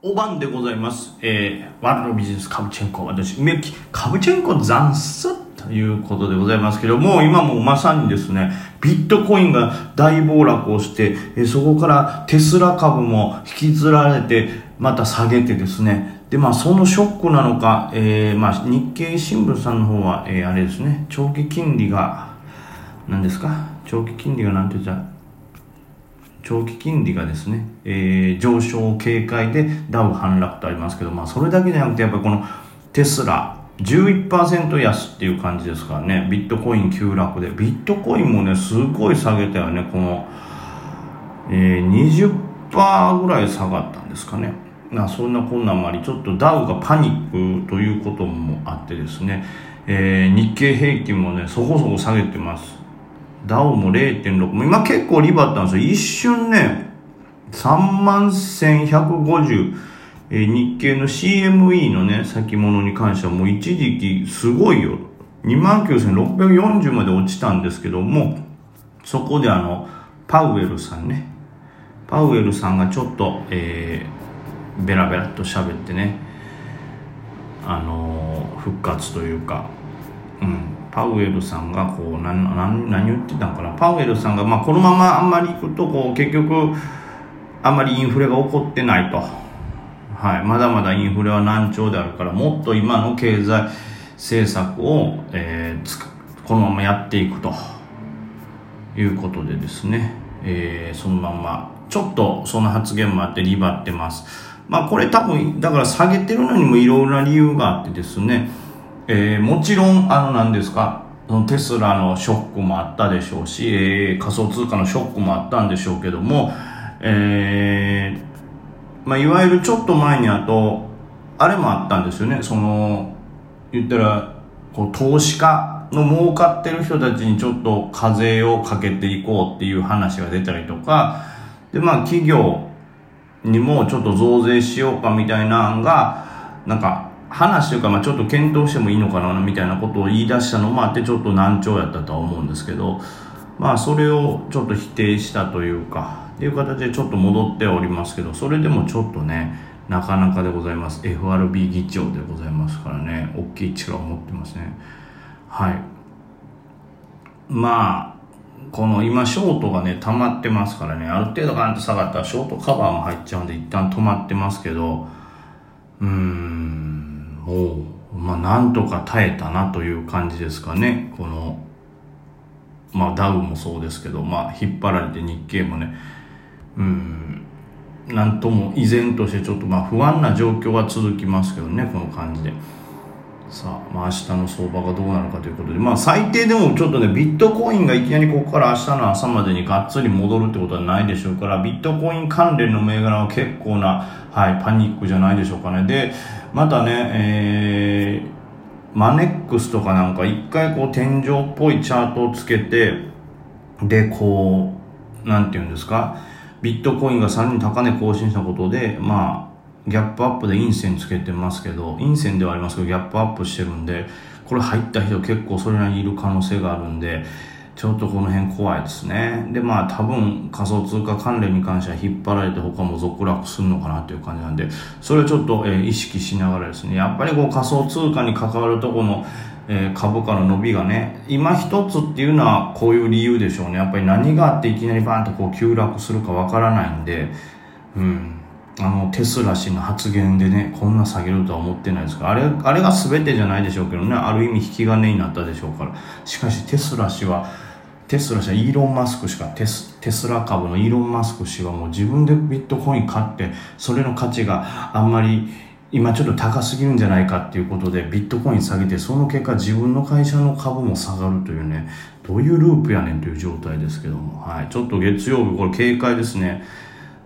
お晩でございます。えー、ワールドビジネスカブチェンコ、私、梅木カブチェンコ残すということでございますけども、今もまさにですね、ビットコインが大暴落をして、えーそこからテスラ株も引きずられて、また下げてですね、で、まあ、そのショックなのか、えー、まあ、日経新聞さんの方は、えー、あれですね、長期金利が、何ですか？長期金利がなんて言った？ら、長期金利がですね、えー上昇警戒でダウ反落とありますけど、まあ、それだけじゃなくて、やっぱりこのテスラ、11%安っていう感じですからね、ビットコイン急落で、ビットコインもね、すごい下げたよね、この、えー、20%ぐらい下がったんですかね。まあ、そんなこんなもあり、ちょっとダウがパニックということもあってですね、えー日経平均もね、そこそこ下げてます。ダウも0.6、も今結構リバったんですよ。一瞬ね、3万1150、えー日経の CME のね、先物に関してはもう一時期すごいよ。29,640まで落ちたんですけども、そこであの、パウエルさんね、パウエルさんがちょっと、えー、ベラベラっと喋ってね、あのー復活というか、うん、パウエルさんがこう何何何言ってたんかな？パウエルさんが、まあ、このままあんまりいくとこう結局あんまりインフレが起こってないと、はい、まだまだインフレは難聴であるからもっと今の経済政策を、えーつこのままやっていくと。いうことでですね、えーそのまま。ちょっとその発言もあってリバってます。まあこれ多分だから下げてるのにもいろいろな理由があってですね。えーもちろん、あの、何ですか、そのテスラのショックもあったでしょうし、えー仮想通貨のショックもあったんでしょうけども、えーまあ、いわゆるちょっと前にあと、あれもあったんですよね、その、言ったら、こう、投資家の儲かってる人たちにちょっと課税をかけていこうっていう話が出たりとか、で、まあ、企業にもちょっと増税しようかみたいなのが、なんか、話というか、まあちょっと検討してもいいのかなみたいなことを言い出したのもあって、ちょっと難聴やったとは思うんですけど、まあそれをちょっと否定したというか、っていう形でちょっと戻っておりますけど、それでもちょっとね、なかなかでございます。FRB 議長でございますからね、大きい力を持ってますね。はい。まあ、この今ショートがね溜まってますからねある程度ガンと下がったらショートカバーも入っちゃうんで一旦止まってますけどうーんもうまあなんとか耐えたなという感じですかね。このまあダウもそうですけどまあ引っ張られて日経もね。うん。なんとも依然としてちょっとまあ不安な状況は続きますけどねこの感じで。さあ、まあ、明日の相場がどうなるかということで、まあ、最低でもちょっとね、ビットコインがいきなりここから明日の朝までにがっつり戻るってことはないでしょうから、ビットコイン関連の銘柄は結構な、はい、パニックじゃないでしょうかね。で、またね、えー、マネックスとかなんか一回こう天井っぽいチャートをつけて、で、こう、なんて言うんですか、ビットコインがさらに高値更新したことで、まあ、ギャップアップで陰線つけてますけど、陰線ではありますけど、ギャップアップしてるんで、これ入った人結構それなりにいる可能性があるんで、ちょっとこの辺怖いですね。で、まあ多分仮想通貨関連に関しては引っ張られて他も続落するのかなという感じなんで、それをちょっと、えー意識しながらですね、やっぱりこう仮想通貨に関わるとこの、えー株価の伸びがね、今一つっていうのはこういう理由でしょうね。やっぱり何があっていきなりバーンとこう急落するかわからないんで、うん。あの、テスラ氏の発言でね、こんな下げるとは思ってないですから、あれ、あれが全てじゃないでしょうけどね、ある意味引き金になったでしょうから。しかしテスラ氏は、テスラ氏はイーロン・マスクしかテス、テスラ株のイーロン・マスク氏はもう自分でビットコイン買って、それの価値があんまり今ちょっと高すぎるんじゃないかっていうことでビットコイン下げて、その結果自分の会社の株も下がるというね、どういうループやねんという状態ですけども、はい。ちょっと月曜日、これ警戒ですね。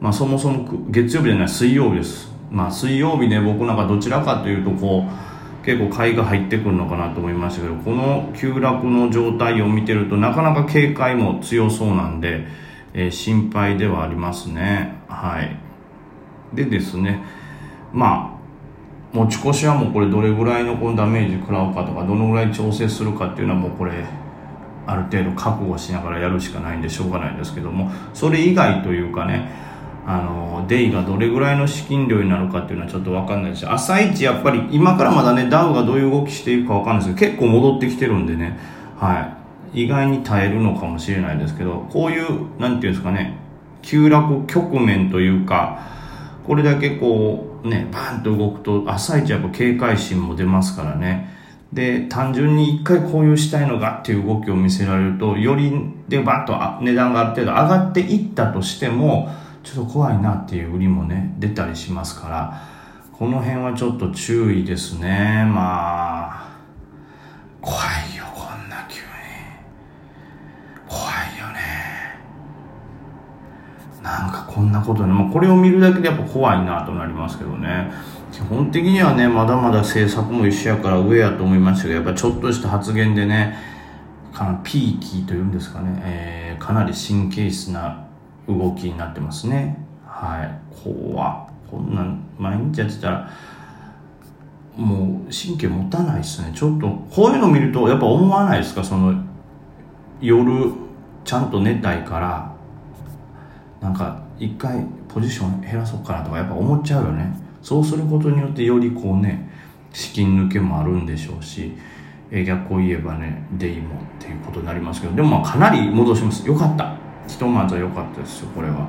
まあそもそも月曜日じゃない水曜日です。まあ水曜日ね、僕なんかどちらかというとこう、結構買いが入ってくるのかなと思いましたけど、この急落の状態を見てるとなかなか警戒も強そうなんで、えー心配ではありますね。はい。でですね、まあ、持ち越しはもうこれどれぐらいのこのダメージ食らうかとか、どのぐらい調整するかっていうのはもうこれ、ある程度覚悟しながらやるしかないんでしょうがないんですけども、それ以外というかね、あのデイがどれぐらいの資金量になるかっていうのはちょっと分かんないです。朝一やっぱり今からまだねダウがどういう動きしていくか分かんないです。けど結構戻ってきてるんでね。はい。意外に耐えるのかもしれないですけどこういう何ていうんですかね急落局面というかこれだけこうねバーンと動くと朝一やっぱ警戒心も出ますからね。で単純に一回こういうしたいのがっていう動きを見せられるとよりでバッと値段がある程度上がっていったとしてもちょっと怖いなっていう売りもね出たりしますからこの辺はちょっと注意ですね。まあ怖いよこんな急に。怖いよね。なんかこんなことね、まあ、これを見るだけでやっぱ怖いなとなりますけどね。基本的にはねまだまだ政策も一緒やから上やと思いましたけどやっぱちょっとした発言でねかなピーキーというんですかね、えー、かなり神経質な動きになってますね。はい。怖こんなん毎日やってたらもう神経持たないですね。ちょっとこういうの見るとやっぱ思わないですか？その夜ちゃんと寝たいからなんか一回ポジション減らそうかなとかやっぱ思っちゃうよね。そうすることによってよりこうね資金抜けもあるんでしょうし、逆を言えばねデイもっていうことになりますけど。でもまあかなり戻します。よかった。ひとまずは良かったですよこれは。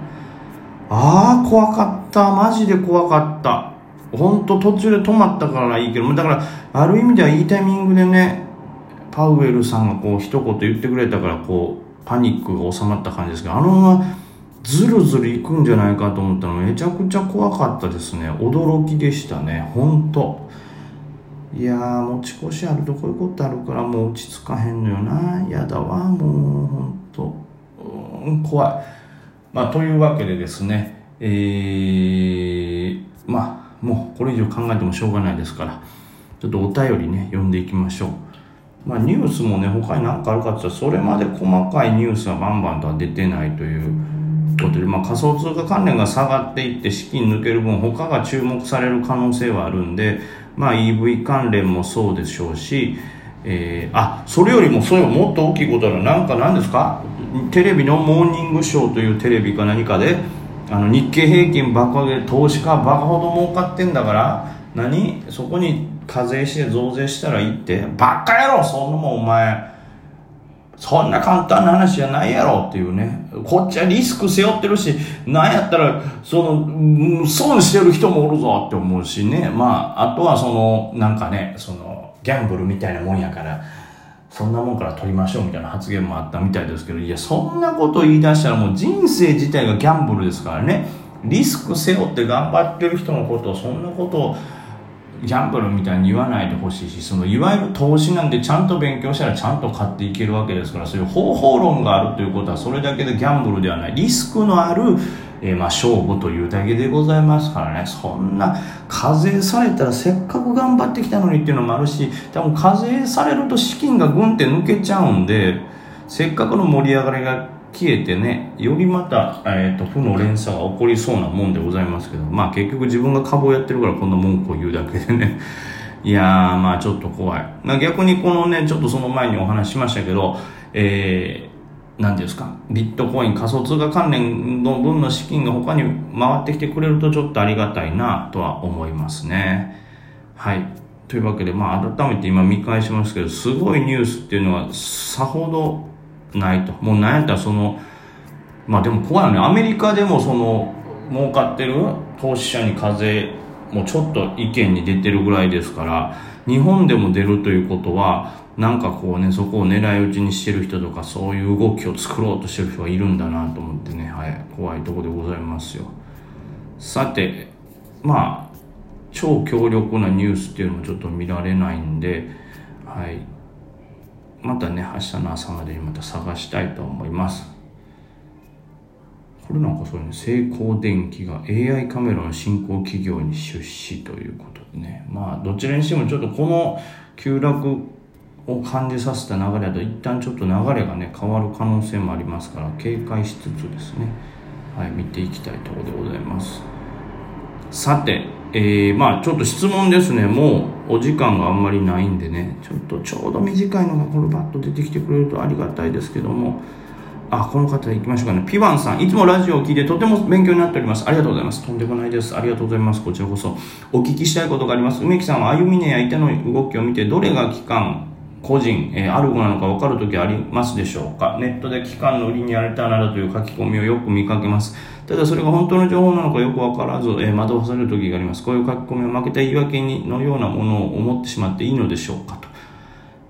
ああ怖かった。マジで怖かった。本当途中で止まったからいいけどだからある意味ではいいタイミングでねパウエルさんがこう一言言ってくれたからこうパニックが収まった感じですけどあのままずるずるいくんじゃないかと思ったらめちゃくちゃ怖かったですね。驚きでしたね。本当。いやー持ち越しあるとこういうことあるからもう落ち着かへんのよな。やだわもう。本当。うん怖い。まあというわけでですねえー、まあもうこれ以上考えてもしょうがないですからちょっとお便りね読んでいきましょう。まあ、ニュースもね他に何かあるかって言ったらそれまで細かいニュースがバンバンとは出てないということで、まあ、仮想通貨関連が下がっていって資金抜ける分他が注目される可能性はあるんで、まあ、EV 関連もそうでしょうし、えー、あそれよりもそういうもっと大きいことはな。んか何ですか？テレビの「モーニングショー」というテレビか何かであの日経平均爆上げ投資家バカほど儲かってんだから何？そこに課税して増税したらいいって。バカ野郎そんなもんお前。そんな簡単な話じゃないやろ。っていうね。こっちはリスク背負ってるし、なんやったら、その、損してる人もおるぞって思うしね。まあ、あとはその、なんかね、その、ギャンブルみたいなもんやから、そんなもんから取りましょうみたいな発言もあったみたいですけど、いや、そんなこと言い出したらもう人生自体がギャンブルですからね。リスク背負って頑張ってる人のことを、そんなことを、ギャンブルみたいに言わないでほしいし、そのいわゆる投資なんでちゃんと勉強したらちゃんと買っていけるわけですから、そういう方法論があるということはそれだけでギャンブルではない。リスクのある、えー、まあ勝負というだけでございますからね。そんな課税されたらせっかく頑張ってきたのにっていうのもあるし、多分課税されると資金がぐんって抜けちゃうんで、せっかくの盛り上がりが消えてね、よりまた、えっ、ー、と、負の連鎖が起こりそうなもんでございますけど、まあ結局自分が株をやってるからこんな文句を言うだけでね、いやー、まあちょっと怖い。まあ逆にこのね、ちょっとその前にお話ししましたけど、えー、何ですか、ビットコイン仮想通貨関連の分の資金が他に回ってきてくれるとちょっとありがたいなとは思いますね。はい。というわけで、まあ改めて今見返しますけど、すごいニュースっていうのはさほどないと。もうなんやったらその、まあでも怖いよね。アメリカでもその、儲かってる投資者に課税もちょっと意見に出てるぐらいですから、日本でも出るということは、なんかこうね、そこを狙い撃ちにしてる人とか、そういう動きを作ろうとしてる人がいるんだなと思ってね、はい、怖いとこでございますよ。さて、まあ、超強力なニュースっていうのもちょっと見られないんで、はい、またね明日の朝までにまた探したいと思いますこれなんかそういうね成功電機が AI カメラの新興企業に出資ということでね。まあどちらにしてもちょっとこの急落を感じさせた流れだと一旦ちょっと流れがね変わる可能性もありますから警戒しつつですね。はい見ていきたいところでございます。さてえー、まあちょっと質問ですね。もうお時間があんまりないんでね、ちょっとちょうど短いのがこれバッと出てきてくれるとありがたいですけども、あ、この方行きましょうかね。ピワンさん、いつもラジオを聞いてとても勉強になっております。ありがとうございます。とんでもないです。ありがとうございます。こちらこそ。お聞きしたいことがあります。梅木さんは歩みねや相手の動きを見て、どれが期間、個人、えー、アルゴなのか分かるときありますでしょうか？ネットで期間の売りにやれたならという書き込みをよく見かけます。ただそれが本当の情報なのかよく分からず、えー、惑わされる時があります。こういう書き込みを負けた言い訳にのようなものを思ってしまっていいのでしょうかと。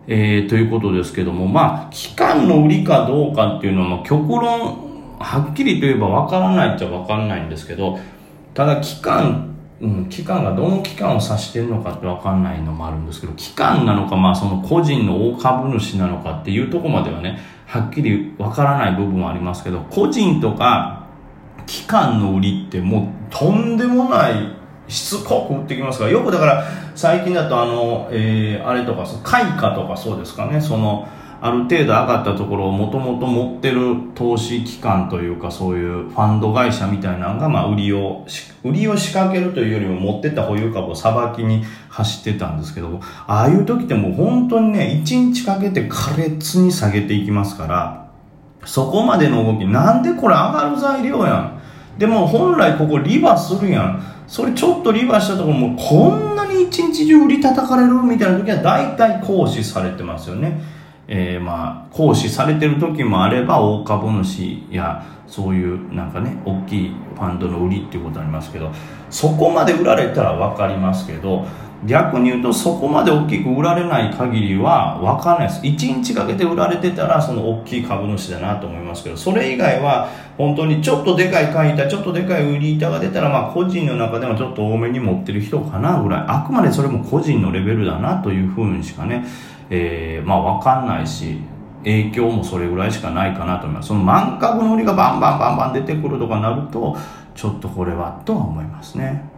えー、ということですけども、まあ、期間の売りかどうかっていうのは、極論、はっきりと言えば分からないっちゃ分からないんですけど、ただ期間うん、期間がどの期間を指してるのかって分かんないのもあるんですけど、期間なのか、まあその個人の大株主なのかっていうとこまではね、はっきり分からない部分はありますけど、個人とか期間の売りってもうとんでもないしつこく売ってきますから、よくだから最近だとあの、えー、あれとか、開花とかそうですかね、その、ある程度上がったところをもともと持ってる投資機関というかそういうファンド会社みたいなのが、まあ、売りを、売りを仕掛けるというよりも持ってった保有株をさばきに走ってたんですけど、ああいう時ってもう本当にね、1日かけて苛烈に下げていきますから、そこまでの動き、なんでこれ上がる材料やん。でも本来ここリバするやん。それちょっとリバしたところもこんなに一日中売り叩かれるみたいな時は大体行使されてますよね。えー、まあ、行使されてる時もあれば、大株主や、そういうなんかね、大きいファンドの売りっていうことありますけど、そこまで売られたらわかりますけど、逆に言うとそこまで大きく売られない限りは分かんないです。1日かけて売られてたらその大きい株主だなと思いますけど、それ以外は本当にちょっとでかい買い板、ちょっとでかい売り板が出たらまあ個人の中でもちょっと多めに持ってる人かなぐらい。あくまでそれも個人のレベルだなというふうにしかね、えー、まあ分かんないし、影響もそれぐらいしかないかなと思います。その満株の売りがバンバンバンバン出てくるとかなると、ちょっとこれはとは思いますね。